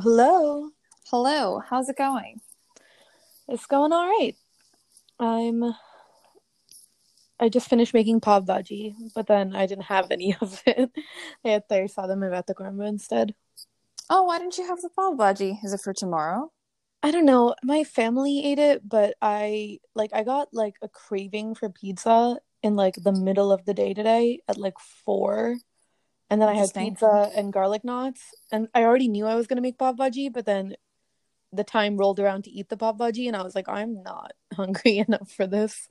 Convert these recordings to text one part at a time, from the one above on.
Hello, hello. Hello, how's it going? It's going all right. I'm. I just finished making pav bhaji, but then I didn't have any of it. I had thirsa med vetakorma instead. Oh, why didn't you have the pav bhaji? Is it for tomorrow? I don't know. My family ate it, but I like I got like a craving for pizza in like the middle of the day today at like four. And then I had pizza and garlic knots. And I already knew I was gonna make pav bhaji, but then the time rolled around to eat the pav bhaji and I was like, I'm not hungry enough for this.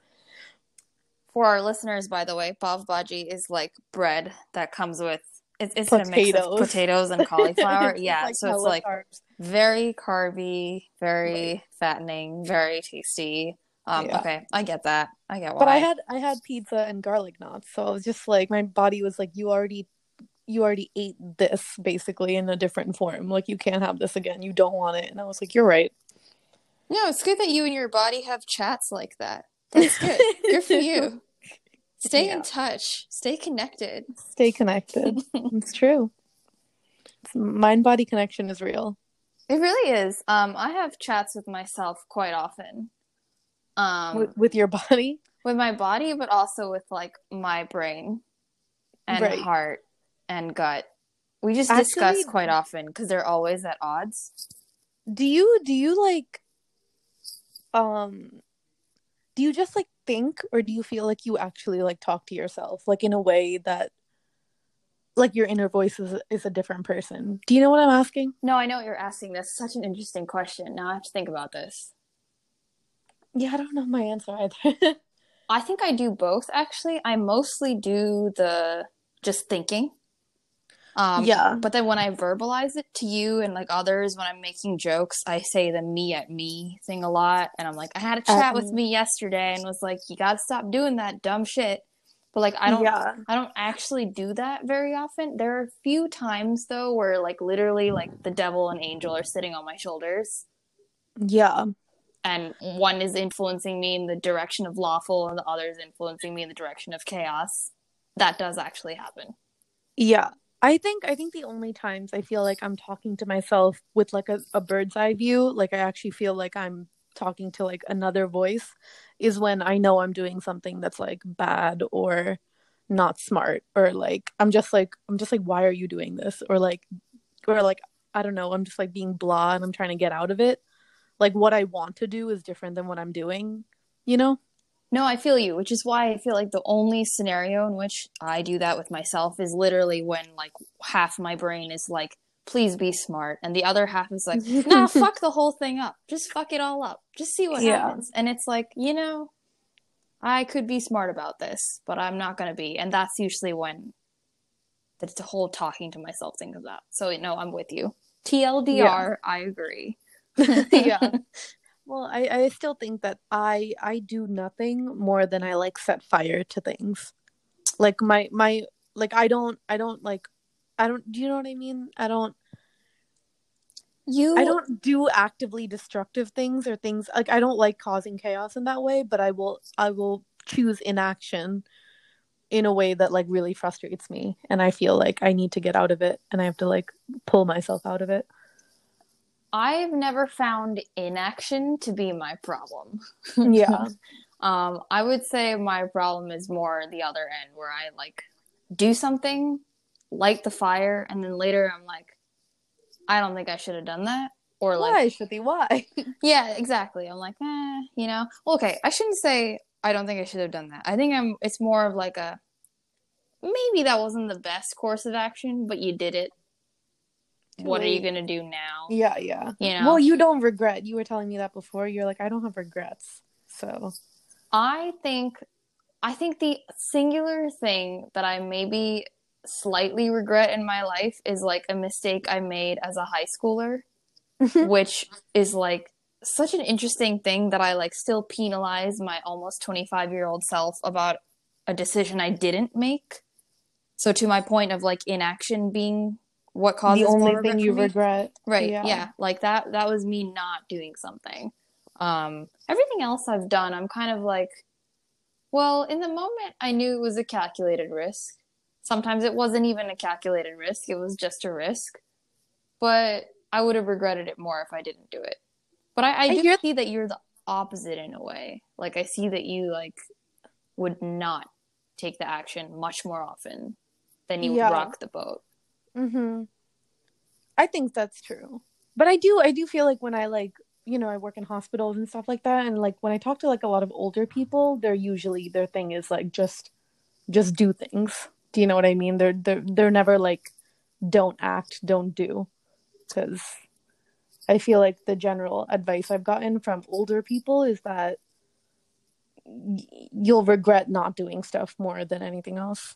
For our listeners, by the way, pav bhaji is like bread that comes with it's, it's a mix of Potatoes. and cauliflower. Yeah, like so it's like carbs. very carby, very fattening, very tasty. Um, Yeah. okay, I get that. I get why. But I had I had pizza and garlic knots, so I was just like my body was like, You already you already ate this basically in a different form. Like you can't have this again. You don't want it. And I was like, You're right. No, it's good that you and your body have chats like that. That's good. good for you. Stay Yeah. in touch. Stay connected. Stay connected. it's true. Mind body connection is real. It really is. Um, I have chats with myself quite often. Um, with, with your body. with my body, but also with like my brain and Right. heart and gut. We just Actually- discuss quite often because they're always at odds. Do you do you like um do you just like think or do you feel like you actually like talk to yourself like in a way that like your inner voice is is a different person? Do you know what I'm asking? No, I know what you're asking. That's such an interesting question. Now I have to think about this. Yeah, I don't know my answer either. I think I do both actually. I mostly do the just thinking. Um, Yeah. But then when I verbalize it to you and like others, when I'm making jokes, I say the me at me thing a lot. And I'm like, I had a chat with me. yesterday and was like, you gotta stop doing that dumb shit. But like, I don't, Yeah. I don't actually do that very often. There are a few times though where like literally like the devil and angel are sitting on my shoulders Yeah. and one is influencing me in the direction of lawful and the other is influencing me in the direction of chaos. That does actually happen. Yeah. I think I think the only times I feel like I'm talking to myself with like a, a bird's eye view, like I actually feel like I'm talking to like another voice is when I know I'm doing something that's like bad or not smart or like I'm just like I'm just like why are you doing this or like or like I don't know, I'm just like being blah and I'm trying to get out of it. Like what I want to do is different than what I'm doing, you know? No, I feel you, which is why I feel like the only scenario in which I do that with myself is literally when like half my brain is like, please be smart, and the other half is like, nah, fuck the whole thing up. Just fuck it all up. Just see what Yeah. happens. And it's like, you know, I could be smart about this, but I'm not gonna be. And that's usually when that's the whole talking to myself thing comes out. So no, I'm with you. TLDR, I agree. yeah. Well, I, I still think that I I do nothing more than I like set fire to things. Like my my like I don't I don't like I don't do you know what I mean? I don't You I don't do actively destructive things or things like I don't like causing chaos in that way, but I will I will choose inaction in a way that like really frustrates me and I feel like I need to get out of it and I have to like pull myself out of it. I've never found inaction to be my problem. Yeah. Um, I would say my problem is more the other end where I like do something, light the fire, and then later I'm like, I don't think I should have done that. Or like, Why, Shruti? Why? yeah, exactly. I'm like, eh, you know. Well, okay, I shouldn't say I don't think I should have done that. I think I'm. It's more of like a maybe that wasn't the best course of action, but you did it. What are you gonna do now? Yeah, yeah. You know. Well, you don't regret. You were telling me that before. You're like, I don't have regrets. So I think I think the singular thing that I maybe slightly regret in my life is like a mistake I made as a high schooler, mm-hmm. which is like such an interesting thing that I like still penalize my almost 25 year old self about a decision I didn't make. So to my point of like inaction being what causes the only thing you regret. Right. Yeah. Yeah. Like that that was me not doing something. Um everything else I've done, I'm kind of like well, in the moment I knew it was a calculated risk. Sometimes it wasn't even a calculated risk, it was just a risk. But I would have regretted it more if I didn't do it. But I, I, I do hear- see that you're the opposite in a way. Like I see that you like would not take the action much more often than you Yeah. would rock the boat. Mm-hmm. I think that's true. But I do I do feel like when I like you know, I work in hospitals and stuff like that and like when I talk to like a lot of older people, they're usually their thing is like just just do things. Do you know what I mean? They're they're they're never like don't act, don't do. Cuz I feel like the general advice I've gotten from older people is that you'll regret not doing stuff more than anything else.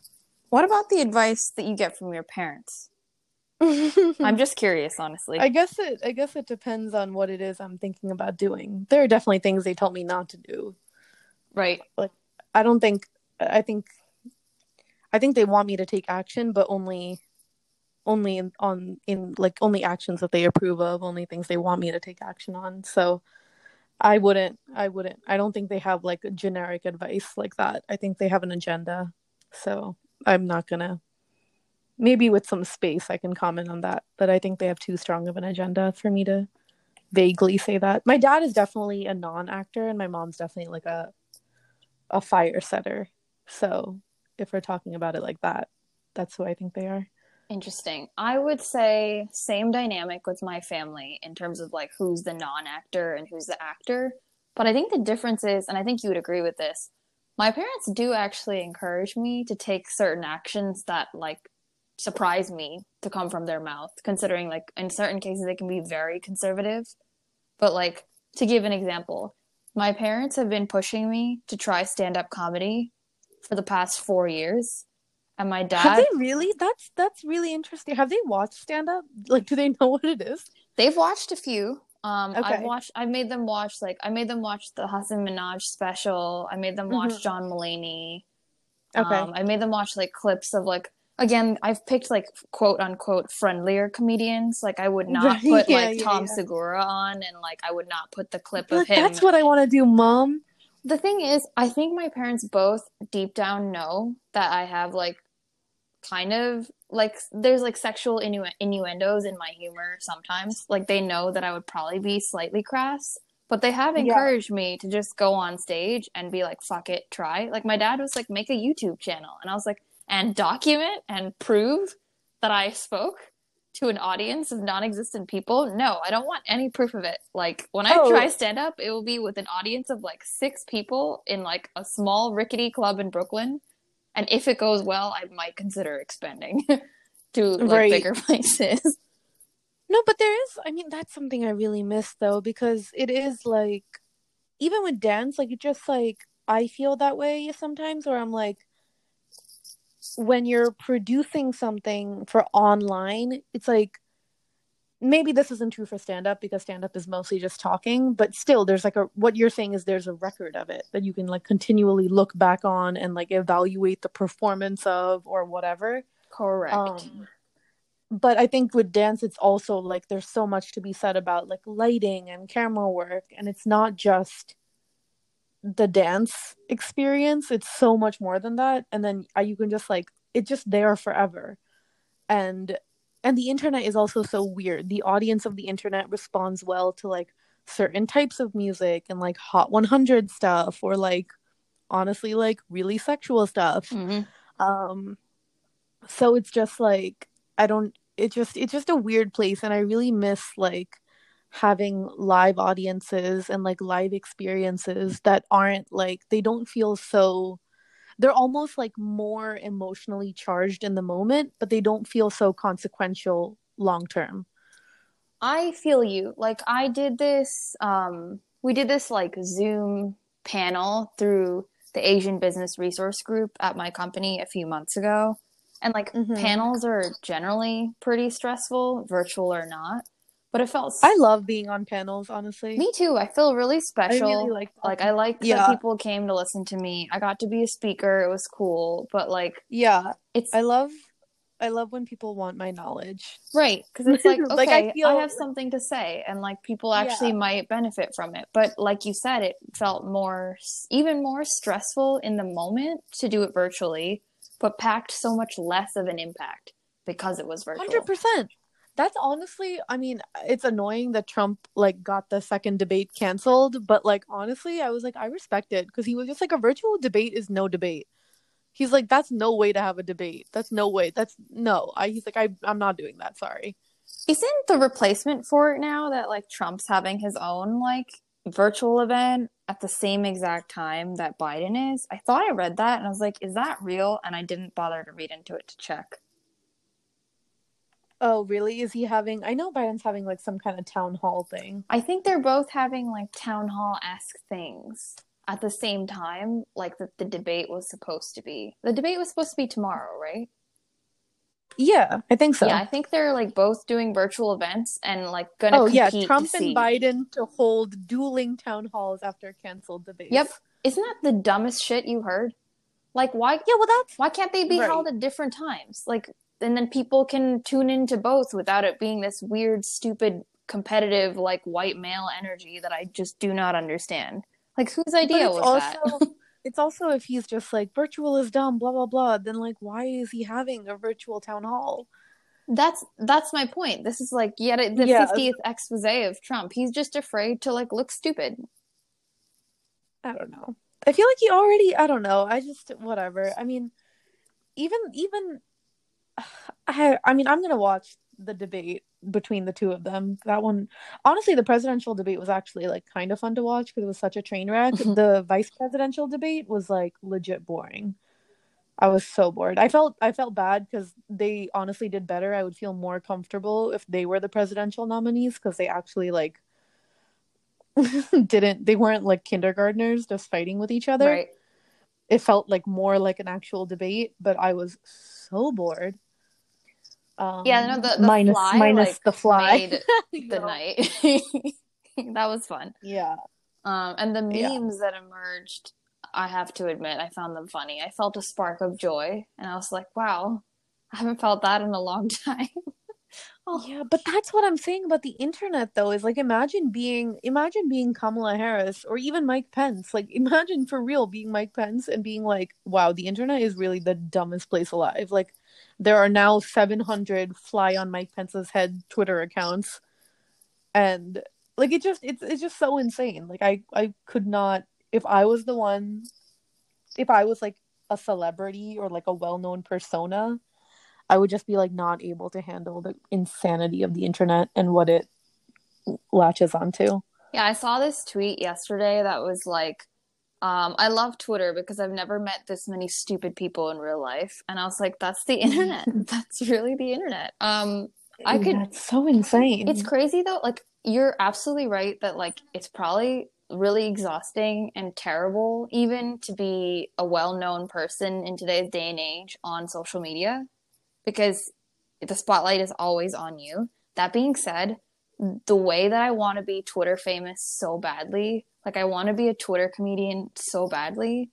What about the advice that you get from your parents? I'm just curious, honestly. I guess it I guess it depends on what it is I'm thinking about doing. There are definitely things they told me not to do. right. Like I don't think I think I think they want me to take action, but only only in, on in like only actions that they approve of, only things they want me to take action on. So I wouldn't I wouldn't I don't think they have like generic advice like that. I think they have an agenda. So I'm not gonna maybe with some space I can comment on that, but I think they have too strong of an agenda for me to vaguely say that. My dad is definitely a non-actor and my mom's definitely like a a fire setter. So if we're talking about it like that, that's who I think they are. Interesting. I would say same dynamic with my family in terms of like who's the non-actor and who's the actor. But I think the difference is, and I think you would agree with this, my parents do actually encourage me to take certain actions that like surprise me to come from their mouth, considering like in certain cases they can be very conservative. But like to give an example, my parents have been pushing me to try stand-up comedy for the past four years. And my dad Have they really? That's that's really interesting. Have they watched stand up? Like do they know what it is? They've watched a few. Um, I've watched. I've made them watch like I made them watch the Hasan Minhaj special. I made them watch Mhm. John Mulaney. Okay. Um, I made them watch like clips of like again. I've picked like quote unquote friendlier comedians. Like I would not Right, put yeah, like yeah, Tom yeah. Segura on, and like I would not put the clip Like, of him. that's what I want to do, mom. The thing is, I think my parents both deep down know that I have like kind of like there's like sexual innu- innuendos in my humor sometimes. Like they know that I would probably be slightly crass, but they have Yeah. encouraged me to just go on stage and be like, fuck it, try. Like my dad was like, make a YouTube channel. And I was like, and document and prove that I spoke to an audience of non-existent people no i don't want any proof of it like when i Oh. try stand up it will be with an audience of like six people in like a small rickety club in brooklyn and if it goes well i might consider expanding to like Right. bigger places No, but there is. I mean, that's something I really miss though, because it is like, even with dance, like it just like I feel that way sometimes, where I'm like, when you're producing something for online, it's like maybe this isn't true for stand up because stand up is mostly just talking, but still, there's like a what you're saying is there's a record of it that you can like continually look back on and like evaluate the performance of or whatever. correct Um, but I think with dance, it's also like there's so much to be said about like lighting and camera work, and it's not just the dance experience. It's so much more than that. And then you can just like it's just there forever, and and the internet is also so weird. The audience of the internet responds well to like certain types of music and like Hot 100 stuff, or like honestly like really sexual stuff Mhm. um so it's just like i don't it just it's just a weird place and i really miss like having live audiences and like live experiences that aren't like they don't feel so they're almost like more emotionally charged in the moment but they don't feel so consequential long term I feel you. Like I did this um we did this like Zoom panel through the Asian Business Resource Group at my company a few months ago. And like Mhm. panels are generally pretty stressful, virtual or not. But it felt i love being on panels honestly Me too. I feel really special. I really like like I like Yeah. that people came to listen to me. I got to be a speaker. It was cool. But like yeah it's i love i love when people want my knowledge Right, because it's like, okay, Like, I feel... I, have something to say, and like people actually Yeah. might benefit from it. But like you said, it felt more, even more stressful in the moment to do it virtually, but packed so much less of an impact because it was virtual. Hundred percent. That's honestly, I mean, it's annoying that Trump like got the second debate canceled, but like honestly, I was like I respect it because he was just like a virtual debate is no debate. He's like that's no way to have a debate. That's no way. That's no. I he's like I I'm not doing that. Sorry. Isn't the replacement for it now that like Trump's having his own like virtual event at the same exact time that Biden is? I thought I read that and I was like, is that real? And I didn't bother to read into it to check. Oh, really? Is he having? I know Biden's having like some kind of town hall thing. I think they're both having like town hall esque things at the same time, like that the debate was supposed to be. The debate was supposed to be tomorrow, right? Yeah, I think so. Yeah, I think they're like both doing virtual events and like gonna. Oh yeah, Trump and Biden to hold dueling town halls after canceled debates. Yep. Isn't that the dumbest shit you heard? Like, why? Yeah, well, that's Why can't they be Right. held at different times? Like, and then people can tune into both without it being this weird, stupid, competitive, like white male energy that I just do not understand. Like, whose idea was that? also it's also if he's just like virtual is dumb, blah blah blah. Then like, why is he having a virtual town hall? That's that's my point. This is like yet the Yeah. fiftieth expose of Trump. He's just afraid to like look stupid. I don't know. I feel like he already. I don't know. I just whatever. I mean, even even. I I mean, I'm gonna watch the debate between the two of them. That one, honestly, the presidential debate was actually like kind of fun to watch because it was such a train wreck. Mhm. the vice presidential debate was like legit boring. I was so bored. I felt I felt bad because they honestly did better. I would feel more comfortable if they were the presidential nominees because they actually like didn't they weren't like kindergartners just fighting with each other. Right. It felt like more like an actual debate, but I was so bored. Um, Yeah, no, the- the minus fly, minus like, the fly made The night. that was fun. Yeah, Um, and the Yeah. memes that emerged, I have to admit, I found them funny. I felt a spark of joy, and I was like, "Wow, I haven't felt that in a long time." Oh, yeah, but that's what I'm saying about the internet, though. Is like imagine being imagine being Kamala Harris or even Mike Pence. Like imagine for real being Mike Pence and being like, "Wow, the internet is really the dumbest place alive." Like there are now 700 fly on Mike Pence's head Twitter accounts, and like it just it's it's just so insane. Like I I could not if I was the one, if I was like a celebrity or like a well known persona. I would just be like not able to handle the insanity of the internet and what it latches onto. yeah, I saw this tweet yesterday that was like, um, "I love Twitter because I've never met this many stupid people in real life," and I was like, "That's the internet. That's really the internet." Um, I could That's so insane. It's crazy though. Like you're absolutely right that like it's probably really exhausting and terrible even to be a well-known person in today's day and age on social media because the spotlight is always on you. That being said, the way that I want to be Twitter famous so badly, like I want to be a Twitter comedian so badly,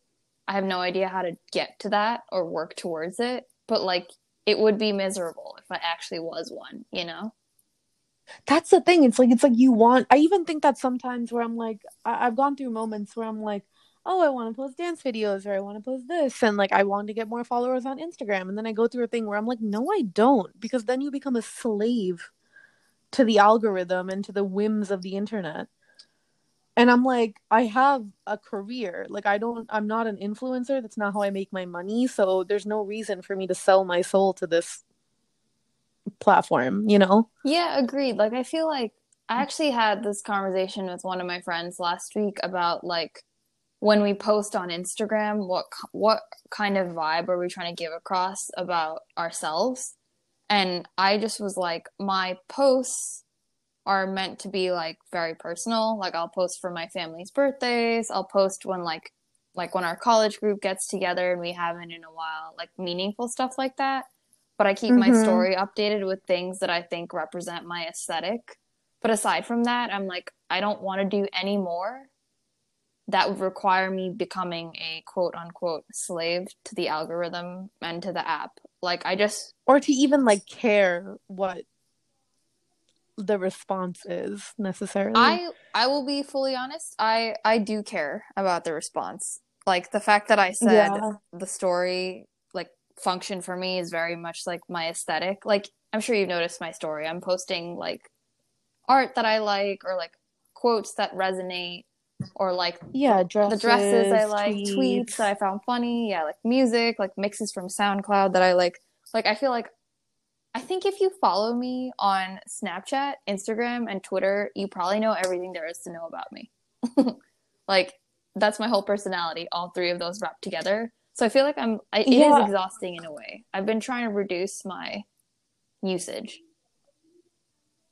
I have no idea how to get to that or work towards it, but like it would be miserable if I actually was one, you know? That's the thing. It's like it's like you want. I even think that sometimes where I'm like, I- I've gone through moments where I'm like, oh, I want to post dance videos or I want to post this, and like I want to get more followers on Instagram, and then I go through a thing where I'm like, no, I don't, because then you become a slave to the algorithm and to the whims of the internet. And I'm like, I have a career. Like I don't I'm not an influencer. That's not how I make my money. So there's no reason for me to sell my soul to this platform, you know? Yeah, agreed. Like I feel like I actually had this conversation with one of my friends last week about like when we post on Instagram, what what kind of vibe are we trying to give across about ourselves? And I just was like, my posts are meant to be like very personal. Like I'll post for my family's birthdays. I'll post when like like when our college group gets together and we haven't in a while, like meaningful stuff like that. But I keep my Mhm. story updated with things that I think represent my aesthetic. But aside from that, I'm like, I don't want to do any more that would require me becoming a quote unquote slave to the algorithm and to the app. Like I just Or to even like care what the response is necessarily. I I will be fully honest. I I do care about the response. Like the fact that I said Yeah. the story like function for me is very much like my aesthetic. Like I'm sure you've noticed my story. I'm posting like art that I like or like quotes that resonate or like yeah dresses, the dresses I like, tweets. tweets that I found funny, yeah, like music, like mixes from SoundCloud that I like. Like I feel like I think if you follow me on Snapchat, Instagram, and Twitter, you probably know everything there is to know about me. like that's my whole personality, all three of those wrapped together. So I feel like I'm. I, it yeah. is exhausting in a way. I've been trying to reduce my usage.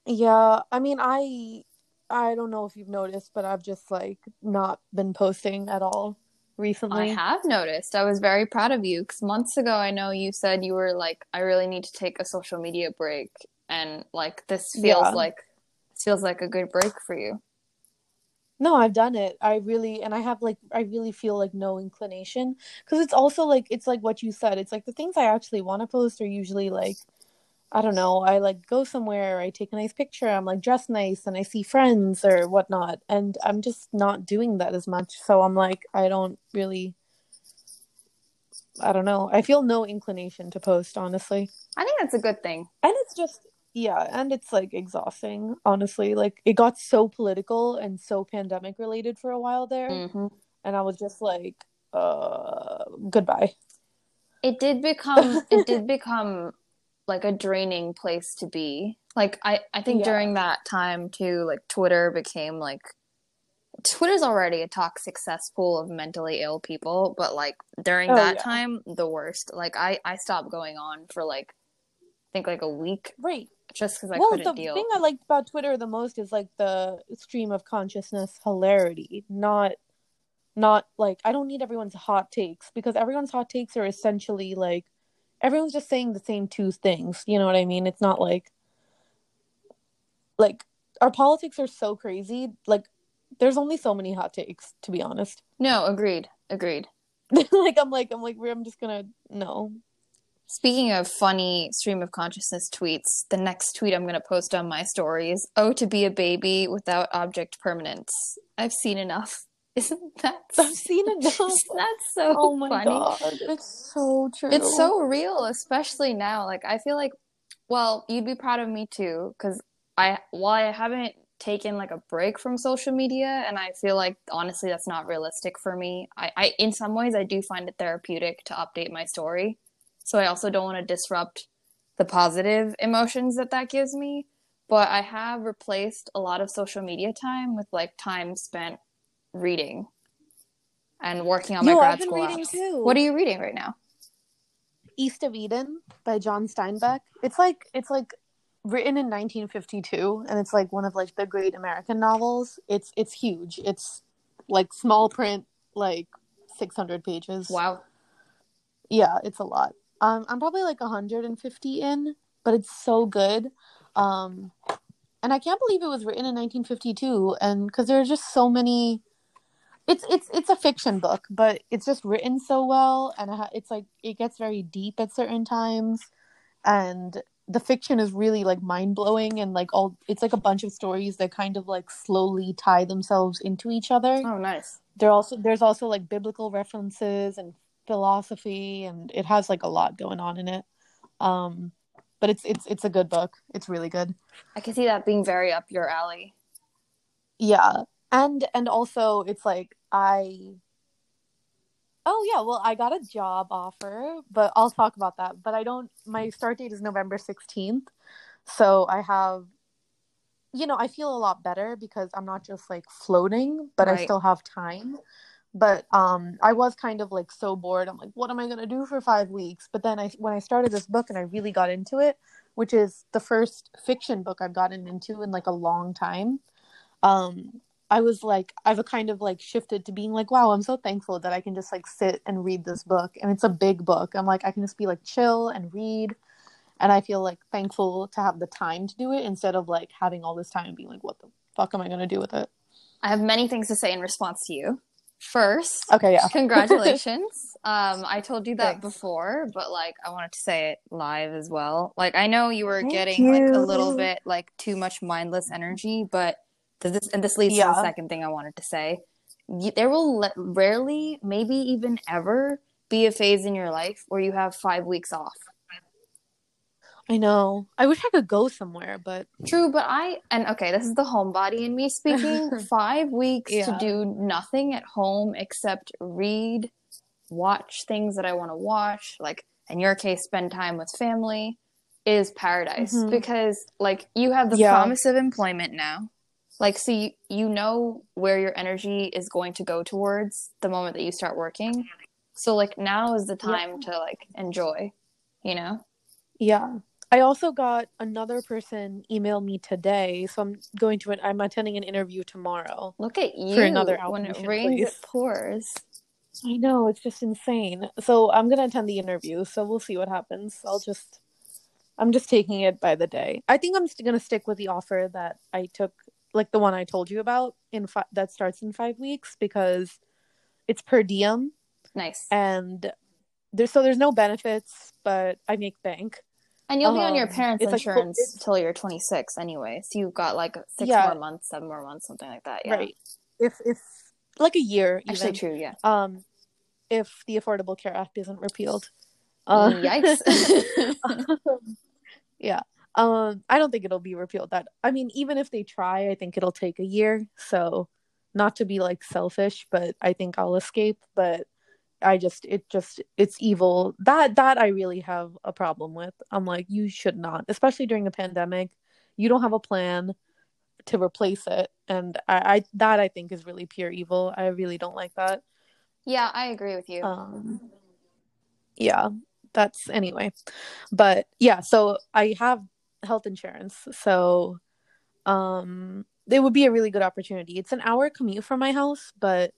Yeah, I mean, I I don't know if you've noticed, but I've just like not been posting at all recently. I have noticed. I was very proud of you because months ago, I know you said you were like, I really need to take a social media break, and like this feels yeah. like feels like a good break for you. No, I've done it. I really and I have like I really feel like no inclination because it's also like it's like what you said. It's like the things I actually want to post are usually like I don't know. I like go somewhere, I take a nice picture, I'm like dressed nice, and I see friends or whatnot, and I'm just not doing that as much. So I'm like I don't really. I don't know. I feel no inclination to post, honestly. I think that's a good thing. And it's just yeah and it's like exhausting honestly like it got so political and so pandemic related for a while there mm-hmm. and i was just like uh goodbye it did become it did become like a draining place to be like i i think yeah. during that time too like twitter became like twitter's already a toxic cesspool of mentally ill people but like during oh, that yeah. time the worst like i i stopped going on for like I think like a week right just because I well, couldn't the deal. thing I liked about Twitter the most is like the stream of consciousness hilarity, not not like I don't need everyone's hot takes because everyone's hot takes are essentially like everyone's just saying the same two things. You know what I mean? It's not like like our politics are so crazy. Like there's only so many hot takes, to be honest. No, agreed. Agreed. like I'm like I'm like I'm just gonna no. Speaking of funny stream of consciousness tweets, the next tweet I'm going to post on my stories Oh, to be a baby without object permanence. I've seen enough. Isn't that? I've seen enough. That's so oh my funny. God, it's so true. It's so real, especially now. Like, I feel like, well, you'd be proud of me too, because I, while I haven't taken like a break from social media, and I feel like honestly that's not realistic for me. I, I in some ways, I do find it therapeutic to update my story so I also don't want to disrupt the positive emotions that that gives me. But I have replaced a lot of social media time with like time spent reading and working on my Yo, grad school apps. Too. What are you reading right now? East of Eden by John Steinbeck. It's like it's like written in 1952 and it's like one of like the great American novels. It's it's huge. It's like small print like 600 pages. Wow. Yeah, it's a lot. Um, I'm probably like 150 in, but it's so good. Um, and I can't believe it was written in 1952, and because there are just so many. It's it's it's a fiction book, but it's just written so well, and it's like it gets very deep at certain times, and the fiction is really like mind blowing, and like all it's like a bunch of stories that kind of like slowly tie themselves into each other. Oh, nice. There also there's also like biblical references and philosophy and it has like a lot going on in it. Um but it's it's it's a good book. It's really good. I can see that being very up your alley. Yeah and and also it's like i oh yeah well i got a job offer but i'll talk about that but i don't my start date is november 16th so i have you know i feel a lot better because i'm not just like floating but right. i still have time. But um i was kind of like so bored. I'm like what am i going to do for five weeks? But then i when i started this book and i really got into it which is the first fiction book i've gotten into in like a long time um i was like i've kind of like shifted to being like wow i'm so thankful that i can just like sit and read this book and it's a big book i'm like i can just be like chill and read and i feel like thankful to have the time to do it instead of like having all this time and being like what the fuck am i going to do with it i have many things to say in response to you first. Okay, yeah. Congratulations. um, I told you that Thanks. before, but like I wanted to say it live as well. Like I know you were Thank getting you. like a little bit like too much mindless energy, but this and this leads yeah. to the second thing I wanted to say. there will le- rarely, maybe even ever, be a phase in your life where you have five weeks off. I know. I wish I could go somewhere, but True, but I and okay, this is the homebody in me speaking. Five weeks to do nothing at home except read, watch things that I want to watch, like in your case, spend time with family, is paradise Mhm. because like you have the Yeah. promise of employment now. Like, so you, you know where your energy is going to go towards the moment that you start working. So like now is the time to like enjoy, you know? yeah. I also got another person email me today, so I'm going to. I'm attending an interview tomorrow. Look at you for another when it rains, place. it pours. I know it's just insane. So I'm gonna attend the interview. So we'll see what happens. I'll just. I'm just taking it by the day. I think I'm st- gonna stick with the offer that I took, like the one I told you about in fi- that starts in five weeks because it's per diem Nice. and there's so there's no benefits, but I make bank. And you'll be on your Um, parents' like insurance it's- till you're 26 anyway. So you've got like six Yeah. more months, seven more months, something like that. Yeah. Right. If if like a year even. Actually, true. Yeah. um if the affordable care act isn't repealed uh, Yikes. yeah um i don't think it'll be repealed that i mean even if they try i think it'll take a year. So not to be like selfish but i think i'll escape but i just it just it's evil. That that i really have a problem with. I'm like you should not especially during the pandemic. You don't have a plan to replace it and i, I that i think is really pure evil. I really don't like that. Yeah, I agree with you. um yeah that's anyway. But yeah so i have health insurance so um it would be a really good opportunity it's an hour commute from my house but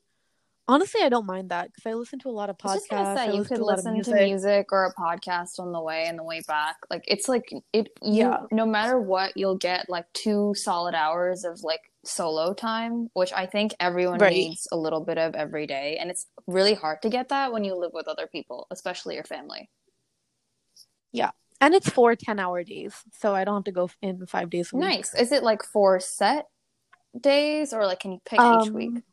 honestly i don't mind that because i listen to a lot of podcasts say you could to listen to music. music or a podcast on the way and the way back. Like it's like it. You, Yeah. No matter what, you'll get like two solid hours of like solo time, which I think everyone Right. needs a little bit of every day, and it's really hard to get that when you live with other people, especially your family. And it's four 10 hour days so i don't have to go in five days a week Nice. Is it like four set days, or like can you pick each Um, week?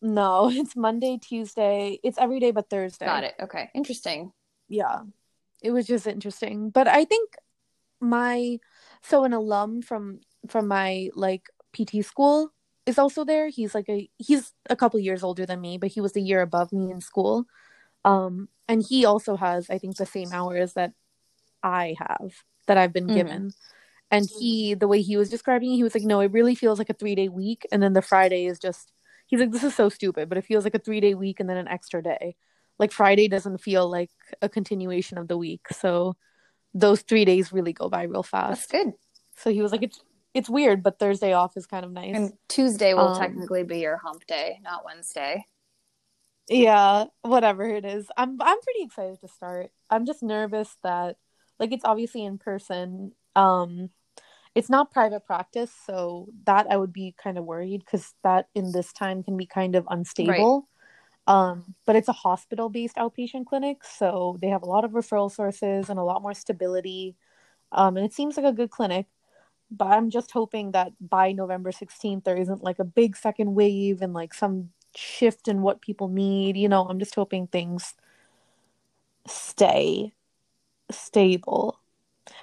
no it's monday tuesday it's every day but thursday Got it. Okay. Interesting. yeah it was just interesting but i think my so an alum from from my like pt school is also there he's like a he's a couple years older than me but he was a year above me in school um and he also has i think the same hours that i have that i've been Mhm. given and he the way he was describing it he was like no it really feels like a three day week and then the friday is just he's like this is so stupid but it feels like a three day week and then an extra day like friday doesn't feel like a continuation of the week so those three days really go by real fast. That's good. so he was like it's it's weird but thursday off is kind of nice And Tuesday will Um, technically be your hump day, not Wednesday. yeah whatever it is i'm i'm pretty excited to start i'm just nervous that like it's obviously in person. Um it's not private practice so that i would be kind of worried because that in this time can be kind of unstable. Um but it's a hospital based outpatient clinic so they have a lot of referral sources and a lot more stability. Um and it seems like a good clinic but i'm just hoping that by november 16th there isn't like a big second wave and like some shift in what people need you know? I'm just hoping things stay stable.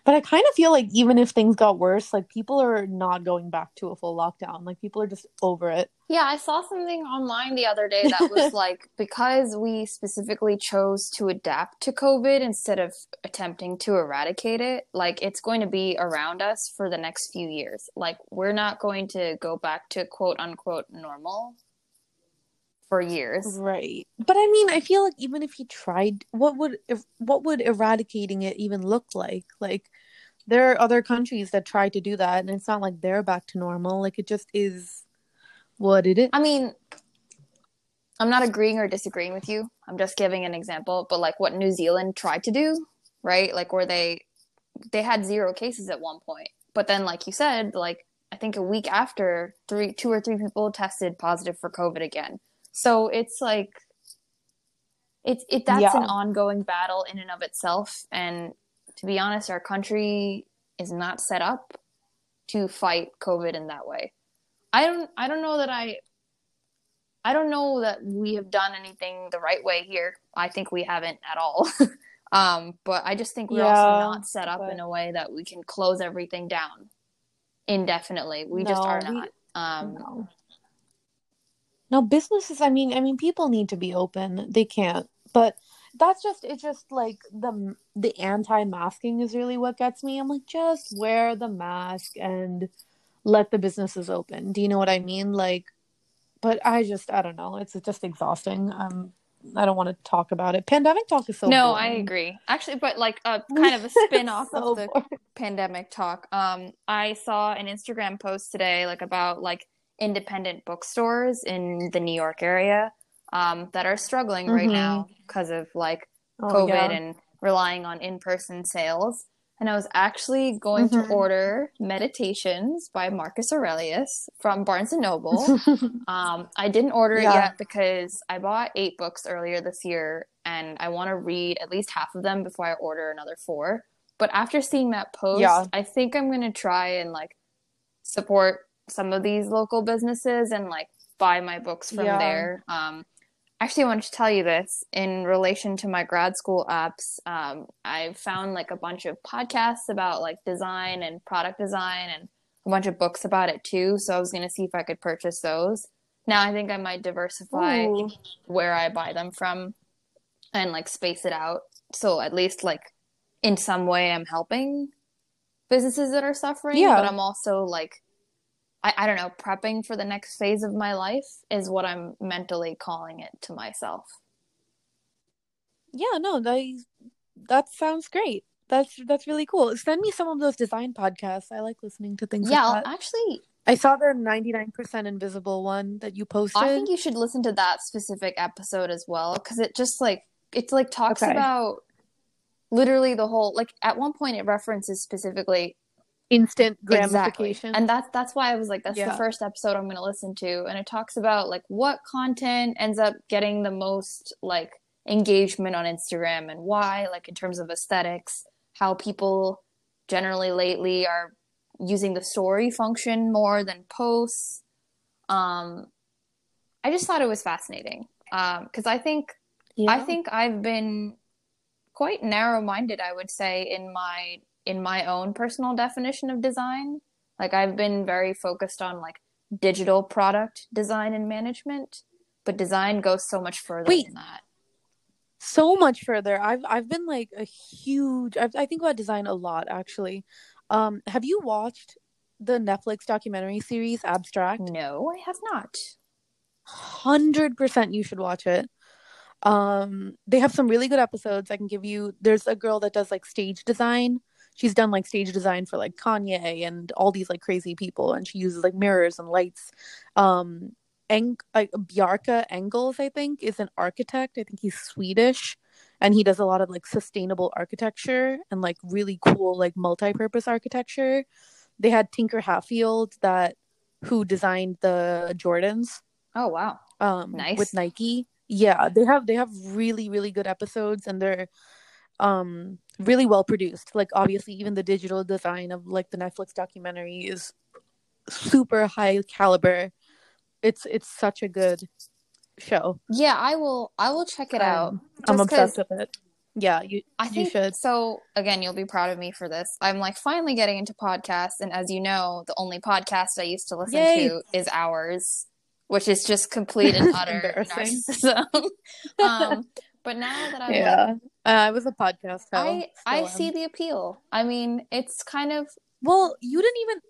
But i kind of feel like even if things got worse like people are not going back to a full lockdown. Like people are just over it. Yeah, I saw something online the other day that was like because we specifically chose to adapt to COVID instead of attempting to eradicate it, like it's going to be around us for the next few years. Like we're not going to go back to quote unquote normal for years. right but i mean i feel like even if he tried what would if what would eradicating it even look like like there are other countries that try to do that and it's not like they're back to normal like it just is what it is I mean, I'm not agreeing or disagreeing with you. I'm just giving an example, but like what New Zealand tried to do, right? Like where they they had zero cases at one point. But then like you said, like I think a week after, three two or three people tested positive for COVID again. So it's like it's it that's Yeah. an ongoing battle in and of itself and to be honest, our country is not set up to fight COVID in that way. I don't I don't know that I I don't know that we have done anything the right way here. I think we haven't at all. Um, but I just think we're Yeah, also not set up but- in a way that we can close everything down indefinitely. We just No, are we- not. Um, no. No, businesses, I mean, I mean people need to be open. They can't. But that's just it's just like the the anti-masking is really what gets me. I'm like just wear the mask and let the businesses open. Do you know what I mean? Like but I just I don't know. It's just exhausting. Um I don't want to talk about it. Pandemic talk is so no, I agree. Actually, but like a kind of a spin off So of the boring. pandemic talk. Um, I saw an Instagram post today, like about like independent bookstores in the New York area, um, that are struggling right Mhm. now because of like Oh, COVID yeah. and relying on in person sales. And I was actually going Mhm. to order Meditations by Marcus Aurelius from Barnes and Noble. Um, I didn't order it yet because I bought eight books earlier this year and I want to read at least half of them before I order another four. But after seeing that post, Yeah. I think I'm going to try and like support some of these local businesses and like buy my books from Yeah. there. Um, actually, I wanted to tell you this in relation to my grad school apps. Um, I found like a bunch of podcasts about like design and product design and a bunch of books about it too. So I was going to see if I could purchase those. Now I think I might diversify Ooh. where I buy them from and like space it out. So at least like in some way I'm helping businesses that are suffering, Yeah. but I'm also like I, I don't know, prepping for the next phase of my life is what I'm mentally calling it to myself. Yeah, no, that that sounds great. That's that's really cool. Send me some of those design podcasts. I like listening to things yeah, like that. actually I saw the 99% invisible one that you posted. I think you should listen to that specific episode as well because it just like it's like talks Okay. about literally the whole like at one point it references specifically Instant Exactly. gratification. And that's that's why I was like, that's Yeah. the first episode I'm going to listen to, and it talks about like what content ends up getting the most like engagement on Instagram and why, like in terms of aesthetics, how people generally lately are using the story function more than posts. Um, I just thought it was fascinating because I think yeah. I think I've been quite narrow-minded, I would say, in my in my own personal definition of design. Like I've been very focused on like digital product design and management, but design goes so much further Wait. than that. so much further. I've I've been like a huge. I've, I think about design a lot actually. Um, have you watched the Netflix documentary series Abstract? No, I have not. Hundred percent, you should watch it. Um, they have some really good episodes. I can give you. There's a girl that does like stage design. She's done like stage design for like Kanye and all these like crazy people, and she uses like mirrors and lights. Um, Eng- like Bjarke Ingels, I think, is an architect. I think he's Swedish, and he does a lot of like sustainable architecture and like really cool like multi-purpose architecture. They had Tinker Hatfield that who designed the Jordans Oh wow. um Nice. with Nike. Yeah, they have they have really really good episodes and they're um really well produced. Like obviously even the digital design of like the Netflix documentary is super high caliber. It's it's such a good show. Yeah, I will I will check it out. Um, I'm obsessed with it. Yeah, you I you think should. so. Again, you'll be proud of me for this. I'm like finally getting into podcasts, and as you know, the only podcast I used to listen Yay. to is ours, which is just complete and utter Embarrassing. narcissism. um, but now that I'm like, Yeah. Uh, I was a podcast host. I I still am. see the appeal. I mean, it's kind of Well, you didn't even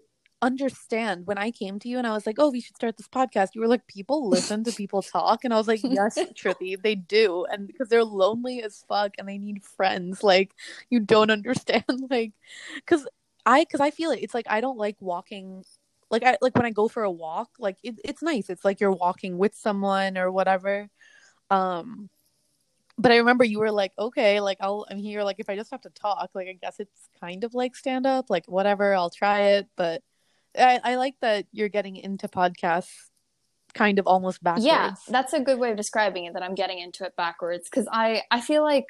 understand when I came to you and I was like, "Oh, we should start this podcast." You were like, "People listen to people talk," and I was like, "Yes, Trippy, they do," and because they're lonely as fuck and they need friends. Like, you don't understand, like, because I, because I feel it. It's like I don't like walking. Like I like when I go for a walk, like it, it's nice. It's like you're walking with someone or whatever. Um, but I remember you were like, okay, like I'll I'm here. Like if I just have to talk, like I guess it's kind of like stand up, like whatever. I'll try it, but I, I like that you're getting into podcasts, kind of almost backwards. yeah. That's a good way of describing it. That I'm getting into it backwards because I I feel like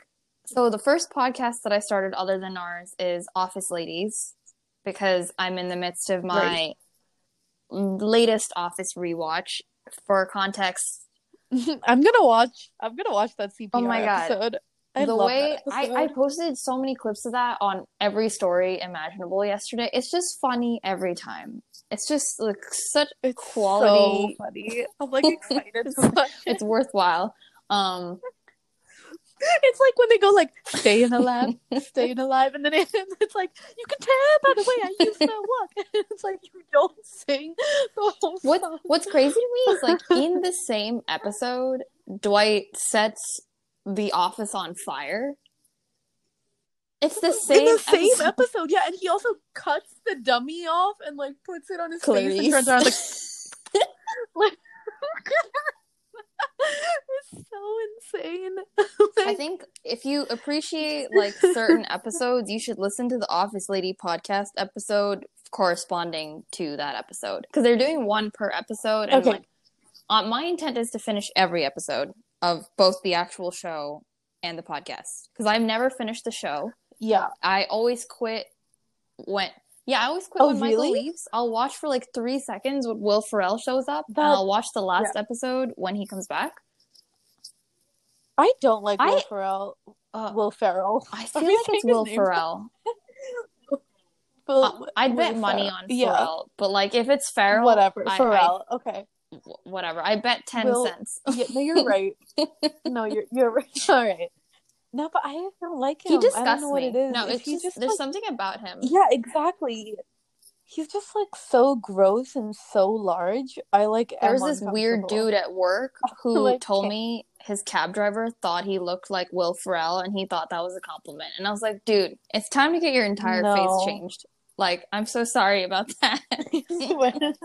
so the first podcast that I started other than ours is Office Ladies because I'm in the midst of my Right. latest Office rewatch. For context, I'm gonna watch. I'm gonna watch that CPR Oh my God. episode. I the way I. I posted so many clips of that on every story imaginable yesterday. It's just funny every time. It's just like such it's quality. so funny. I'm like excited. It's- to watch it. it's worthwhile. Um It's like when they go like "Stay staying alive, staying alive, and then it, it's like you can tell by the way I use to walk. it's like you don't sing the whole what song. what's crazy to me is like in the same episode, Dwight sets the office on fire. It's the same, the same episode. episode. yeah, and he also cuts the dummy off and like puts it on his face and turns around like, like so insane. I think if you appreciate like certain episodes, you should listen to the Office Lady podcast episode corresponding to that episode because they're doing one per episode. And Okay. like, uh, my intent is to finish every episode of both the actual show and the podcast because I've never finished the show. yeah, I always quit when. Yeah, I always quit Oh, when Michael really? leaves. I'll watch for like three seconds when Will Ferrell shows up, That- and I'll watch the last episode when he comes back. I don't like Will I- Ferrell. Uh, Will Ferrell. I feel like it's Will Ferrell. Will- Uh, I'd bet Will money Ferrell. on Yeah. But like if it's Farrell, Whatever, I- okay. I- w- whatever. I bet ten Will- cents. Yeah, no, you're right. no, you're you're right. All right. No, but I don't like him. he I don't disgusts know what me. it is. No, If it's he's just, there's like- something about him. Yeah, exactly. He's just like so gross and so large. I like. There was this weird dude at work who Like, told me his cab driver thought he looked like Will Ferrell, and he thought that was a compliment. And I was like, dude, it's time to get your entire No. face changed. Like, I'm so sorry about that.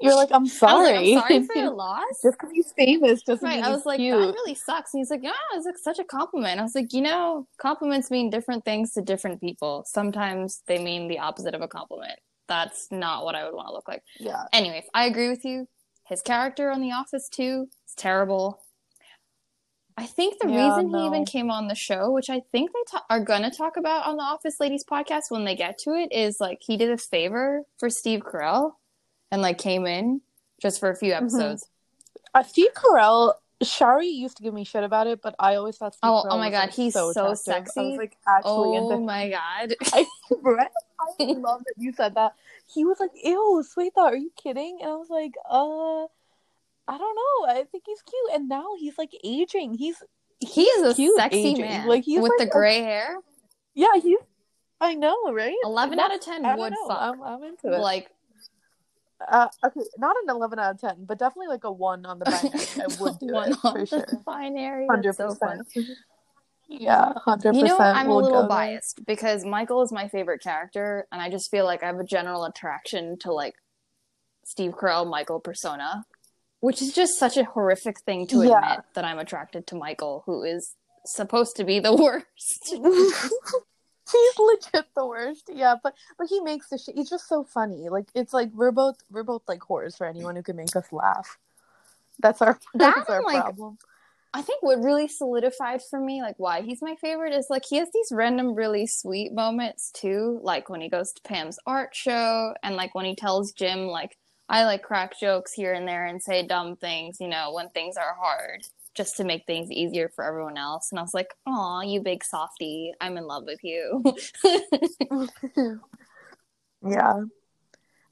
You're like, I'm sorry. like, I'm sorry for your loss. Just because he's famous doesn't Right, mean I was like, cute. that really sucks. And he's like, yeah, it's like such a compliment. I was like, you know, compliments mean different things to different people. Sometimes they mean the opposite of a compliment. That's not what I would want to look like. Yeah. Anyways, I agree with you. His character on The Office too is terrible. I think the Yeah, reason he even came on the show, which I think they ta- are gonna talk about on the Office Ladies podcast when they get to it, is like he did a favor for Steve Carell and like came in just for a few Mm-hmm. episodes. Uh, Steve Carell, Shari used to give me shit about it, but I always thought Steve Oh- Carell oh my God, like, he's so. I sexy. was like actually Oh into my god! I, I love that you said that. He was like, "Ew, sweetheart, are you kidding?" And I was like, "Uh, I don't know. I think he's cute." And now he's like aging. He's He is a cute sexy aging. man Like, he's with like the gray hair. yeah, he's. I know, right? Eleven out of ten I would know. fuck. I'm, I'm into it. Like uh, okay, not an eleven out of ten, but definitely like a one on the binary. I would do one it on for the sure. binary. Hundred so percent. Yeah, hundred You know, I'm a little biased because Michael is my favorite character, and I just feel like I have a general attraction to like Steve Carell, Michael persona, which is just such a horrific thing to Yeah. admit that I'm attracted to Michael, who is supposed to be the worst. he's legit the worst. Yeah, but but he makes the shit. He's just so funny. Like it's like we're both we're both like whores for anyone who can make us laugh. That's our That that's our like, problem. I think what really solidified for me, like why he's my favorite, is like he has these random, really sweet moments too. Like when he goes to Pam's art show, and like when he tells Jim, like I like crack jokes here and there and say dumb things, you know, when things are hard, just to make things easier for everyone else. And I was like, "Aw, you big softy, I'm in love with you." yeah.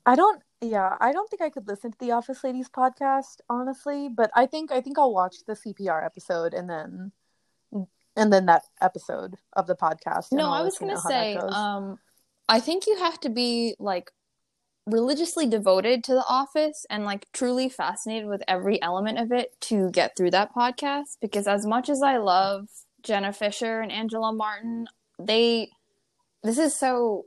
I don't yeah, I don't think I could listen to the Office Ladies podcast, honestly, but I think I think I'll watch the CPR episode and then and then that episode of the podcast. no, I was how that say, um, I think you have to be like religiously devoted to the office and like truly fascinated with every element of it to get through that podcast because as much as I love Jenna Fischer and Angela Martin, they this is so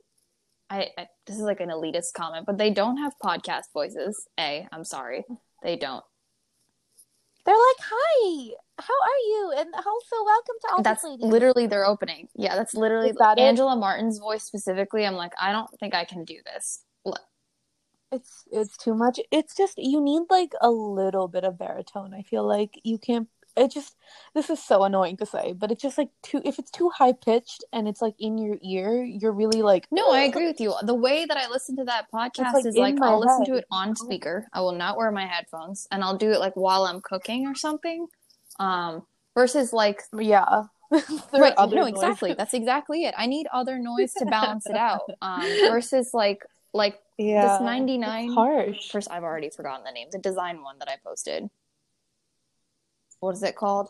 I, I this is like an elitist comment, but they don't have podcast voices. A, I'm sorry. They don't. They're like, "Hi, how are you?" And also, welcome to Office That's literally their opening. Yeah, that's literally that it? Angela Martin's voice specifically. I'm like, I don't think I can do this. It's it's too much. It's just you need like a little bit of baritone. I feel like you can't. It just this is so annoying to say, but it's just like too. If it's too high pitched and it's like in your ear, you're really like. No, I agree with you. The way that I listen to that podcast like, is like I'll listen to it on speaker. I will not wear my headphones, and I'll do it like while I'm cooking or something. Um, versus like Yeah, right no exactly that's exactly it i need other noise to balance it out um versus like like yeah. this 99 harsh. first i've already forgotten the name. The design one that i posted. What is it called?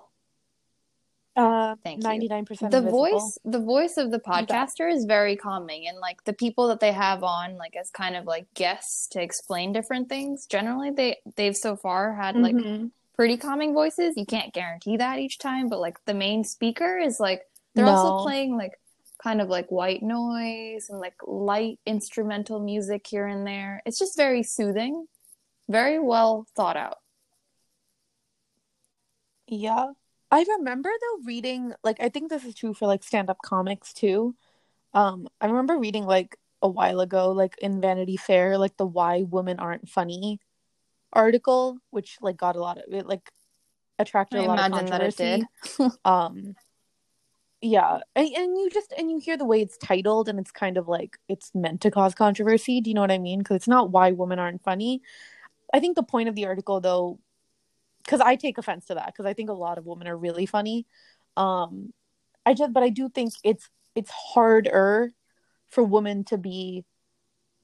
Uh Thank you. 99% the invisible. voice the voice of the podcaster is very calming and like the people that they have on like as kind of like guests to explain different things generally they they've so far had like Mhm. pretty calming voices. You can't guarantee that each time but like the main speaker is like they're also playing like kind of like white noise and like light instrumental music here and there it's just very soothing very well thought out Yeah. I remember though reading like I think this is true for like stand-up comics too. Um I remember reading like a while ago like in Vanity Fair like the why women aren't funny article which like got a lot of it like attracted i a lot of imagine that it controversy. did Um yeah, and, and you just and you hear the way it's titled and it's kind of like it's meant to cause controversy. Do you know what I mean? Because it's not why women aren't funny. I think the point of the article though because I take offense to that because I think a lot of women are really funny. Um, I just, but I do think it's it's harder for women to be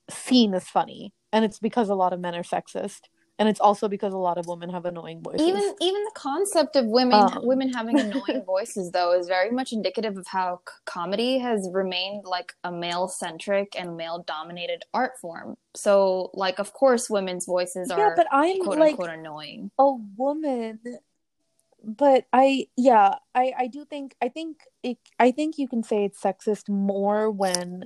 seen as funny, and it's because a lot of men are sexist, and it's also because a lot of women have annoying voices. even even the concept of women Um. women having annoying voices though is very much indicative of how c- comedy has remained like a male centric and male dominated art form so like of course women's voices are yeah, but I'm quote like unquote annoying a woman. But I, yeah, I, I do think, I think it, I think you can say it's sexist more when,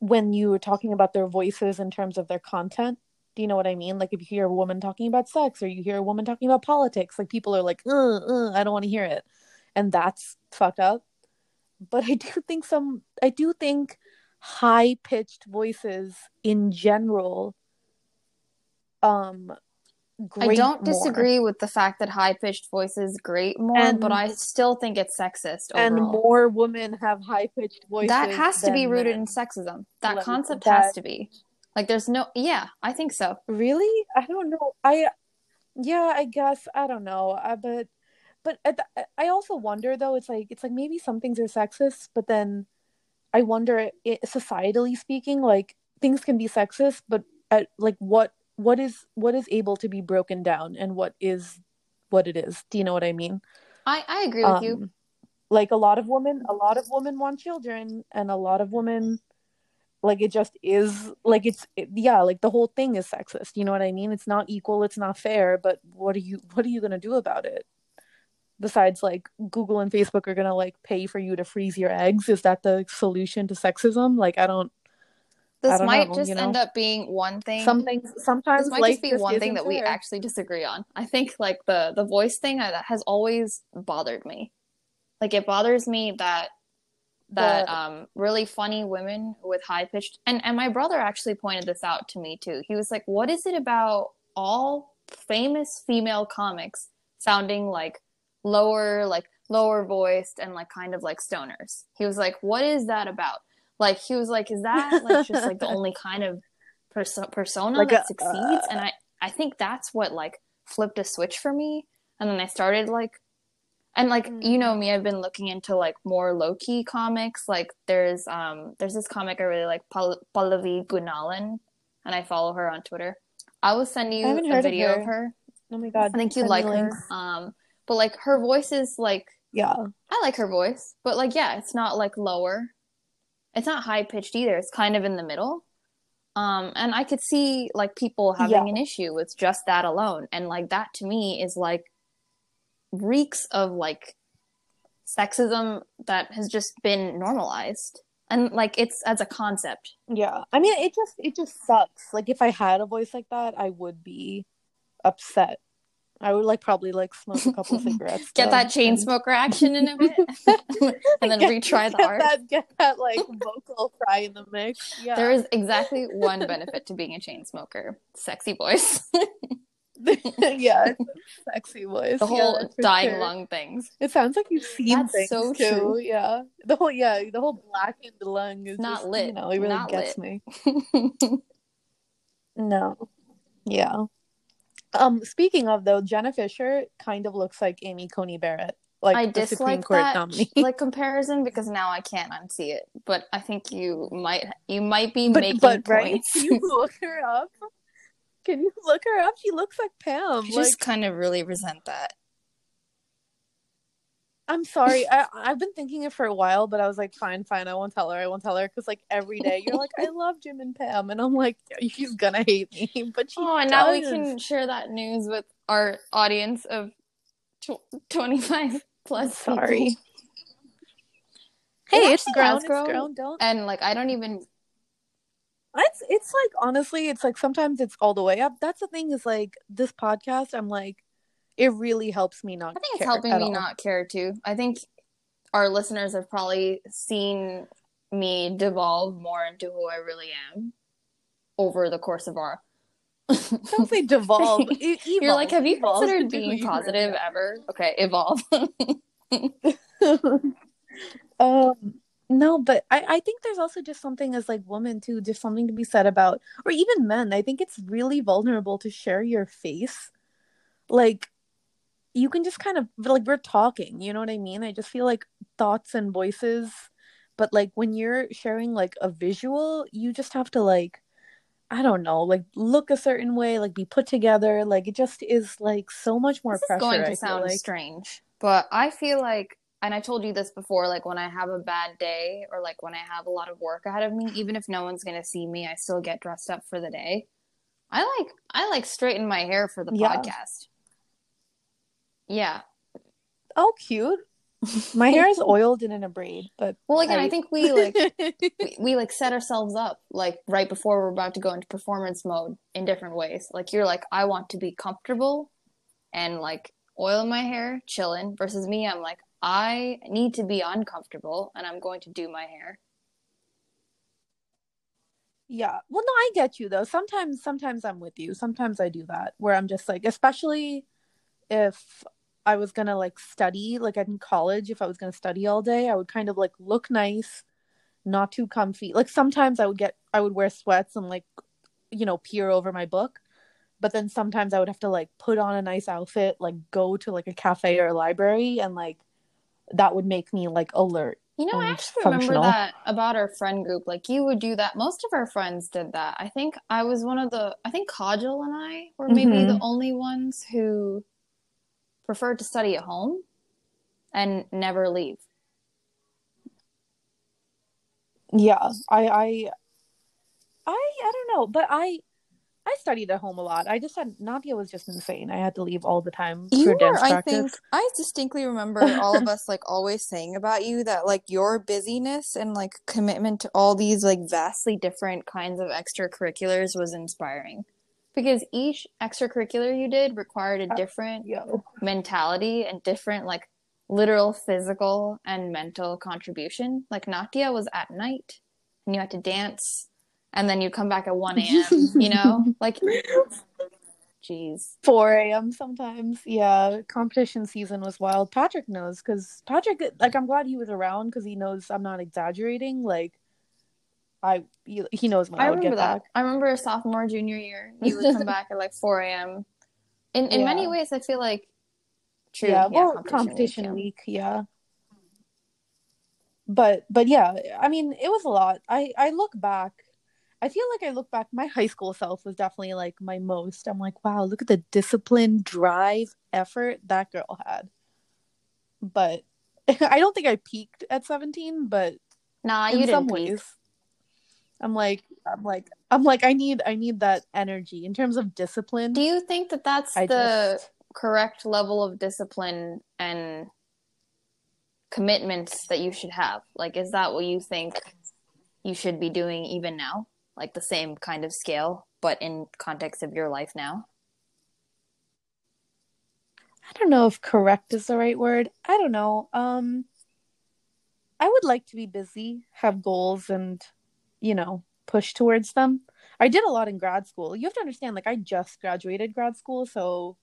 when you are talking about their voices in terms of their content. Do you know what I mean? Like if you hear a woman talking about sex or you hear a woman talking about politics, like people are like, uh, uh, I don't want to hear it. And that's fucked up. But I do think some, I do think high pitched voices in general, um, i don't more. disagree with the fact that high-pitched voices grate more And- but i still think it's sexist and more women have high pitched voices. that has to be rooted men. in sexism that Like, concept that- has to be like there's no yeah i think so Really? I don't know. I yeah, I guess I don't know. Uh, but but at the, I also wonder though. It's like it's like maybe some things are sexist, but then I wonder, it, societally speaking, like things can be sexist, but at like what what is what is able to be broken down and what is what it is. Do you know what I mean? i i agree with you Um, like a lot of women a lot of women want children and a lot of women like it just is like it's it, yeah like the whole thing is sexist you know what i mean it's not equal it's not fair but what are you what are you going to do about it besides like google and facebook are going to like pay for you to freeze your eggs is that the solution to sexism like i don't I this don't might know, just you know? end up being one thing some things sometimes this might just be one thing that we actually disagree on. I think like the the voice thing that has always bothered me. Like it bothers me that that um really funny women with high pitched and and my brother actually pointed this out to me too. He was like, "What is it about all famous female comics sounding like lower like lower voiced and like kind of like stoners?" He was like, "What is that about?" Like he was like, "Is that like just like the only kind of perso- persona Like that a- succeeds?" and I I think that's what like flipped a switch for me. And then I started like and like you know me i've been looking into like more low-key comics. Like there's um there's this comic i really like Pal- pallavi gunalan and i follow her on twitter. I will send you a heard of video her. of her. oh my god i think send like her. um but like her voice is like yeah. I like her voice but like yeah it's not like lower. It's not high pitched either. It's kind of in the middle. Um and i could see like people having Yeah. an issue with just that alone. And like that to me is like reeks of like sexism that has just been normalized and like it's as a concept Yeah. I mean, it just it just sucks. Like if I had a voice like that, I would be upset. I would like probably like smoke a couple cigarettes. get that chain and- smoker action in a bit and then Get- retry the get art That, get that like vocal fry in the mix. Yeah. there is exactly one benefit to being a chain smoker sexy voice yeah, it's sexy voice. the whole for dying sure. lung things It sounds like you've seen That's things so too. true. Yeah. The whole yeah, the whole blackened lung is Not just, lit. You know, it really Not gets me. No. Yeah. Um, speaking of though, Jenna Fischer kind of looks like Amy Coney Barrett. like I dislike Court that nominee. like comparison because now I can't unsee it. But I think you might you might be but making but right? points. Can you look her up? Can you look her up? She looks like Pam. I Like just kind of really resent that. I'm sorry. I I've been thinking it for a while, but I was like, fine, fine. I won't tell her. I won't tell her because like every day you're like, I love Jim and Pam, and I'm like, she's gonna hate me. But she Oh, and now we can share that news with our audience of tw- 25 plus. people. Sorry. Hey, It it's ground. It's grown. ground. Don't. And like I don't even It's it's like honestly, it's like sometimes it's all the way up. That's the thing is like this podcast. I'm like, it really helps me not. I think it's helping me all. not care too. I think our listeners have probably seen me devolve more into who I really am over the course of our. Don't say devolve. E- You're like, have you Evolve considered being positive ever? Okay, evolve. um no but I, I think there's also just something as like women too just something to be said about or even men i think it's really vulnerable to share your face like you can just kind of like we're talking you know what i mean i just feel like thoughts and voices but like when you're sharing like a visual you just have to like i don't know like look a certain way like be put together like it just is like so much more this is pressure going to feel sound like. strange, but I feel like, and I told you this before, like when I have a bad day or like when I have a lot of work ahead of me, even if no one's gonna see me, I still get dressed up for the day. I like I like straighten my hair for the Yeah. podcast. Yeah. oh cute my hair is oiled and in a braid but Well, again, I, I- think we like we, we like set ourselves up like right before we're about to go into performance mode in different ways. Like you're like, I want to be comfortable and like oil my hair, chilling, versus me, I'm like, I need to be uncomfortable and I'm going to do my hair. Yeah. Well, no, I get you though. Sometimes, sometimes I'm with you. Sometimes I do that where I'm just like, especially if I was gonna like study, like in college, if I was gonna study all day, I would kind of like look nice, not too comfy. Like sometimes I would get, I would wear sweats and like, you know, peer over my book. But then sometimes I would have to like put on a nice outfit, like go to like a cafe or a library, and like that would make me like alert. You know, I actually remember that about our friend group. Like you would do that. Most of our friends did that. I think I was one of the I think Kajal and I were maybe Mhm. the only ones who preferred to study at home and never leave. Yeah, I, I, I, I don't know, but I, I studied at home a lot. I just had Nadia was just insane. I had to leave all the time You for were, dance I think, I distinctly remember all of us like always saying about you that like your busyness and like commitment to all these like vastly different kinds of extracurriculars was inspiring because each extracurricular you did required a uh, different Yeah. mentality and different like literal physical and mental contribution like natia was at night and you had to dance and then you'd come back at 1 a.m you know like jeez 4 a.m. sometimes. Yeah, competition season was wild. Patrick knows because Patrick, like, I'm glad he was around because he knows I'm not exaggerating. Like, I, he, he knows when I, I would remember get that. back. I remember sophomore, junior year, you would come back at like 4 a.m. In in many ways, I feel like true. yeah, well, competition competition, week, week, yeah. But but yeah, I mean, it was a lot. I I look back. I feel like I look back. My high school self was definitely like my most. I'm like, wow, look at the discipline, drive, effort that girl had. But I don't think I peaked at 17, but. Nah, in you some didn't peak. ways, I'm like, I'm like, I'm like, I need, I need that energy in terms of discipline. Do you think that that's I the just- correct level of discipline and commitments that you should have? Like, is that what you think you should be doing even now? Like the same kind of scale, but in context of your life now? I don't know if correct is the right word. I don't know. Um I would like to be busy, have goals and you know, push towards them. I did a lot in grad school. You have to understand like I just graduated grad school, so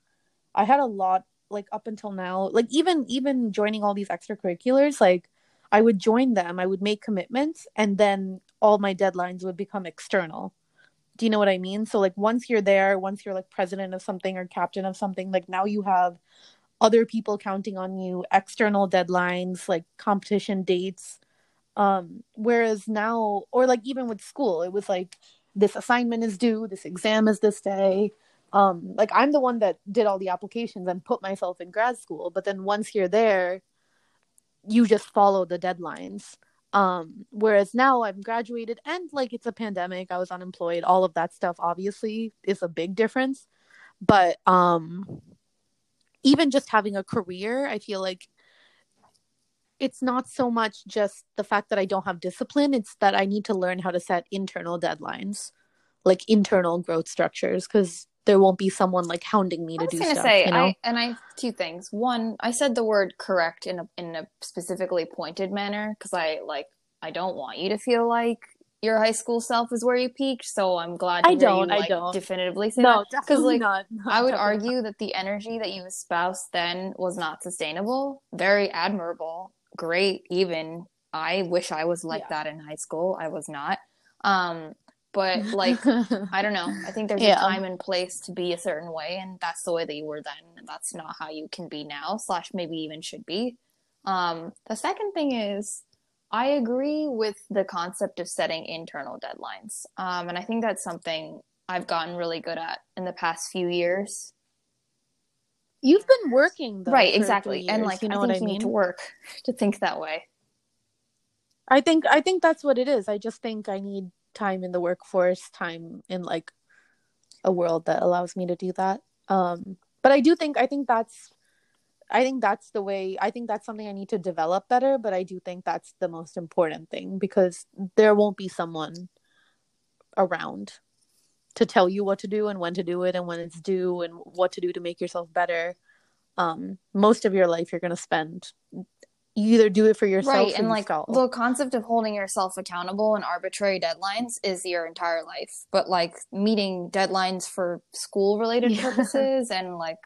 I had a lot like up until now. Like even even joining all these extracurriculars, like I would join them, I would make commitments and then all my deadlines would become external. Do you know what I mean? So like once you're there, once you're like president of something or captain of something, like now you have other people counting on you, external deadlines, like competition dates. Um, whereas now, or like even with school, it was like this assignment is due, this exam is this day. Um, like I'm the one that did all the applications and put myself in grad school, but then once you're there, you just follow the deadlines. Um, whereas now I'm graduated and like it's a pandemic, I was unemployed, all of that stuff obviously is a big difference. But um even just having a career, I feel like it's not so much just the fact that I don't have discipline, it's that I need to learn how to set internal deadlines, like internal growth structures, because there won't be someone like hounding me to do stuff. say, you know? I and I two things. One, I said the word correct in a in a specifically pointed manner because I like I don't want you to feel like your high school self is where you peaked. So I'm glad I don't, you I don't. definitively say no, that. definitely like, not. I would argue that the energy that you espoused then was not sustainable. Very admirable, great. Even I wish I was like Yeah. that in high school. I was not. Um, but like. I don't know. I think there's Yeah. a time and place to be a certain way, and that's the way that you were then, and that's not how you can be now. Slash, maybe even should be. Um, the second thing is, I agree with the concept of setting internal deadlines, um, and I think that's something I've gotten really good at in the past few years. You've been working though, right, exactly, three and like you know I what I mean. need to work to think that way. I think I think that's what it is. I just think I need time in the workforce, time in like a world that allows me to do that. Um but I do think I think that's I think that's the way I think that's something I need to develop better, but I do think that's the most important thing because there won't be someone around to tell you what to do and when to do it and when it's due and what to do to make yourself better. Um most of your life you're going to spend you either do it for yourself right and you like the concept of holding yourself accountable and arbitrary deadlines is your entire life but like meeting deadlines for school related Yeah. purposes and like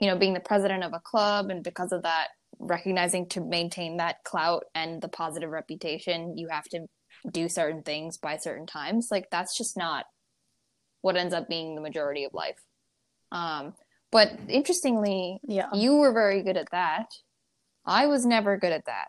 you know being the president of a club and because of that recognizing to maintain that clout and the positive reputation you have to do certain things by certain times like that's just not what ends up being the majority of life um but interestingly yeah. you were very good at that. I was never good at that.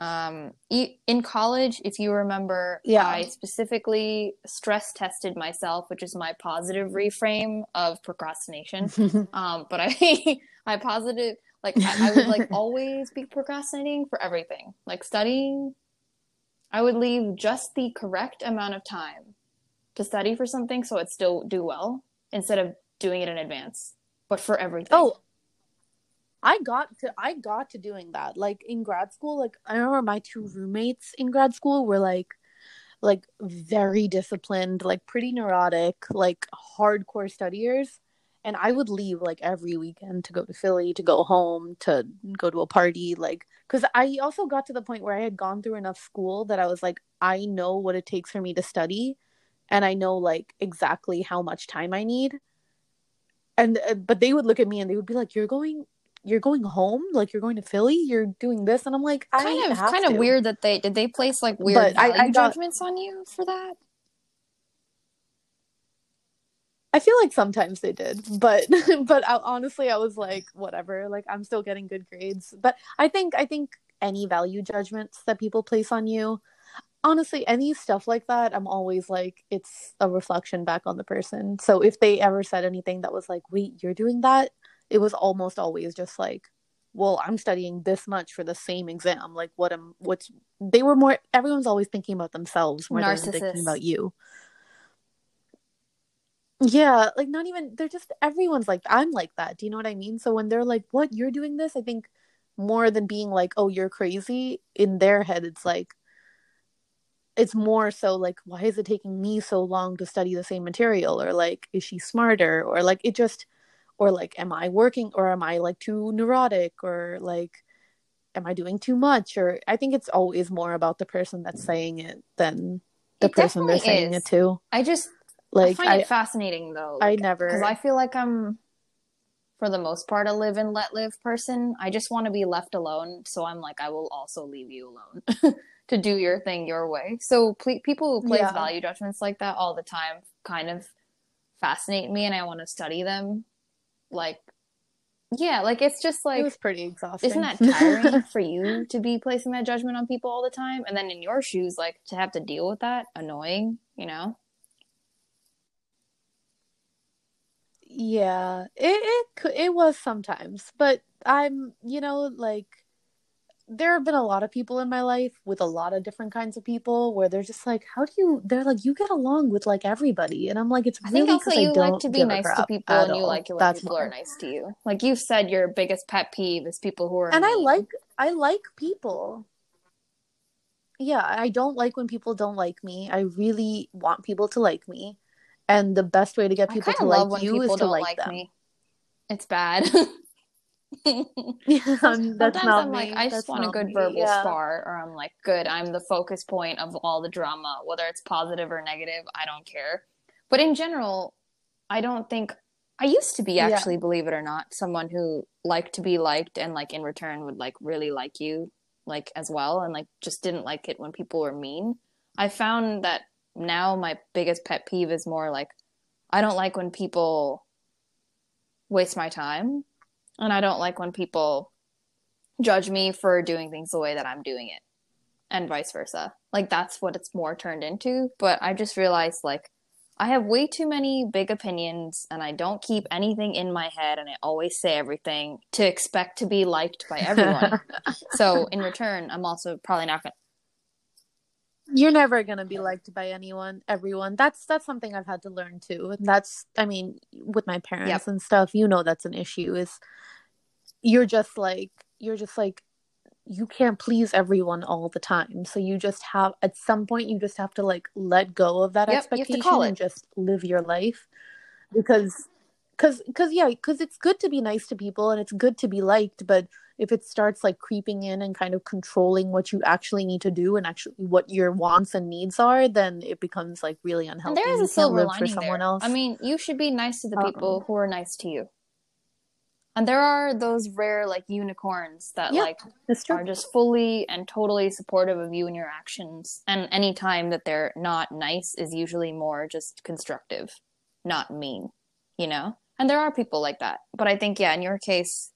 Um, e- in college, if you remember, Yeah. I specifically stress tested myself, which is my positive reframe of procrastination. Um, but I, I positive, like I, I would like always be procrastinating for everything, like studying. I would leave just the correct amount of time to study for something so I'd still do well instead of doing it in advance. But for everything. Oh, I got to I got to doing that. Like in grad school, like I remember my two roommates in grad school were like like very disciplined, like pretty neurotic, like hardcore studiers. And I would leave like every weekend to go to Philly, to go home, to go to a party, like because I also got to the point where I had gone through enough school that I was like, I know what it takes for me to study, and I know like exactly how much time I need and uh, but they would look at me and they would be like you're going you're going home like you're going to philly you're doing this and i'm like I kind of kind of weird that they did they place like weird But I- value I got- judgments on you for that? I feel like sometimes they did but but I, honestly i was like whatever like i'm still getting good grades. But i think i think any value judgments that people place on you honestly any stuff like that i'm always like it's a reflection back on the person. So if they ever said anything that was like wait you're doing that it was almost always just like well i'm studying this much for the same exam. Like what am what's they were more everyone's always thinking about themselves more than thinking about you. Yeah like not even they're just everyone's like i'm like that. Do you know what i mean? So when they're like what you're doing this? I think more than being like oh you're crazy in their head it's like it's more so like why is it taking me so long to study the same material? Or like is she smarter? Or like it just or like am i working or am i like too neurotic or like am i doing too much? Or i think it's always more about the person that's saying it than the It person they're saying is. it to. I just like i find i it fascinating though I never- because i feel like i'm for the most part a live and let live person. I just want to be left alone so i'm like i will also leave you alone to do your thing your way. So ple- people who place Yeah. value judgments like that all the time kind of fascinate me and i want to study them like yeah, like it's just like it was pretty exhausting. isn't that tiring for you to be placing that judgment on people all the time and then in your shoes like to have to deal with that annoying you know yeah, it it it was sometimes, but I'm you know like there have been a lot of people in my life with a lot of different kinds of people where they're just like, how do you? They're like, you get along with like everybody, and I'm like, it's i really think also 'cause I you like to be nice to people and you like it when That's people are nice to you like you've said your biggest pet peeve is people who are and I like I like people. Yeah, I don't like when people don't like me. I really want people to like me, and the best way to get people to like you people is to like, like them. me it's bad Um, that's Sometimes not I'm like, me. I just That's want a good me. verbal Yeah. spar, or I'm like, good, I'm the focus point of all the drama, whether it's positive or negative, I don't care. But in general, I don't think I used to be Yeah. actually, believe it or not, someone who liked to be liked and like in return would like really like you, like as well, and like just didn't like it when people were mean. I found that now my biggest pet peeve is more like I don't like when people waste my time and I don't like when people judge me for doing things the way that I'm doing it and vice versa. Like that's what it's more turned into, but I just realized like I have way too many big opinions and I don't keep anything in my head and I always say everything to expect to be liked by everyone. so in return, I'm also probably not going You're never gonna be liked by anyone, everyone. That's that's something I've had to learn too. And that's I mean, with my parents Yep. and stuff, you know that's an issue is you're just like you're just like you can't please everyone all the time. So you just have at some point you just have to like let go of that Yep, to expectation and just live your life. Because cuz cuz yeah, cuz it's good to be nice to people and it's good to be liked, but if it starts like creeping in and kind of controlling what you actually need to do and actually what your wants and needs are, then it becomes like really And unhealthy. there is a silver lining for someone there. else. I mean, you should be nice to the Uh-uh. people who are nice to you. And there are those rare like unicorns that Yeah. like are just fully and totally supportive of you and your actions. And any time that they're not nice is usually more just constructive, not mean, you know? And there are people like that. But I think yeah, in your case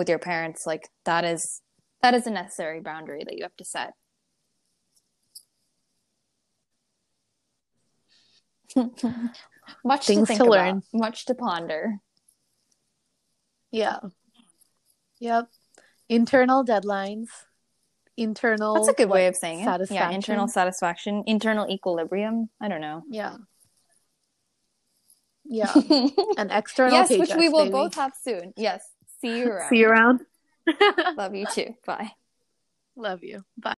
with your parents, like that is that is a necessary boundary that you have to set. Much Things to think to about, learn. much to ponder. Yeah. Yep. Internal deadlines. Internal That's a good what, way of saying it. Yeah, internal satisfaction, internal equilibrium. I don't know. Yeah. Yeah. And external yes, which we will baby. both have soon. Yes. See you around. See you around. Love you too. Bye. Love you. Bye.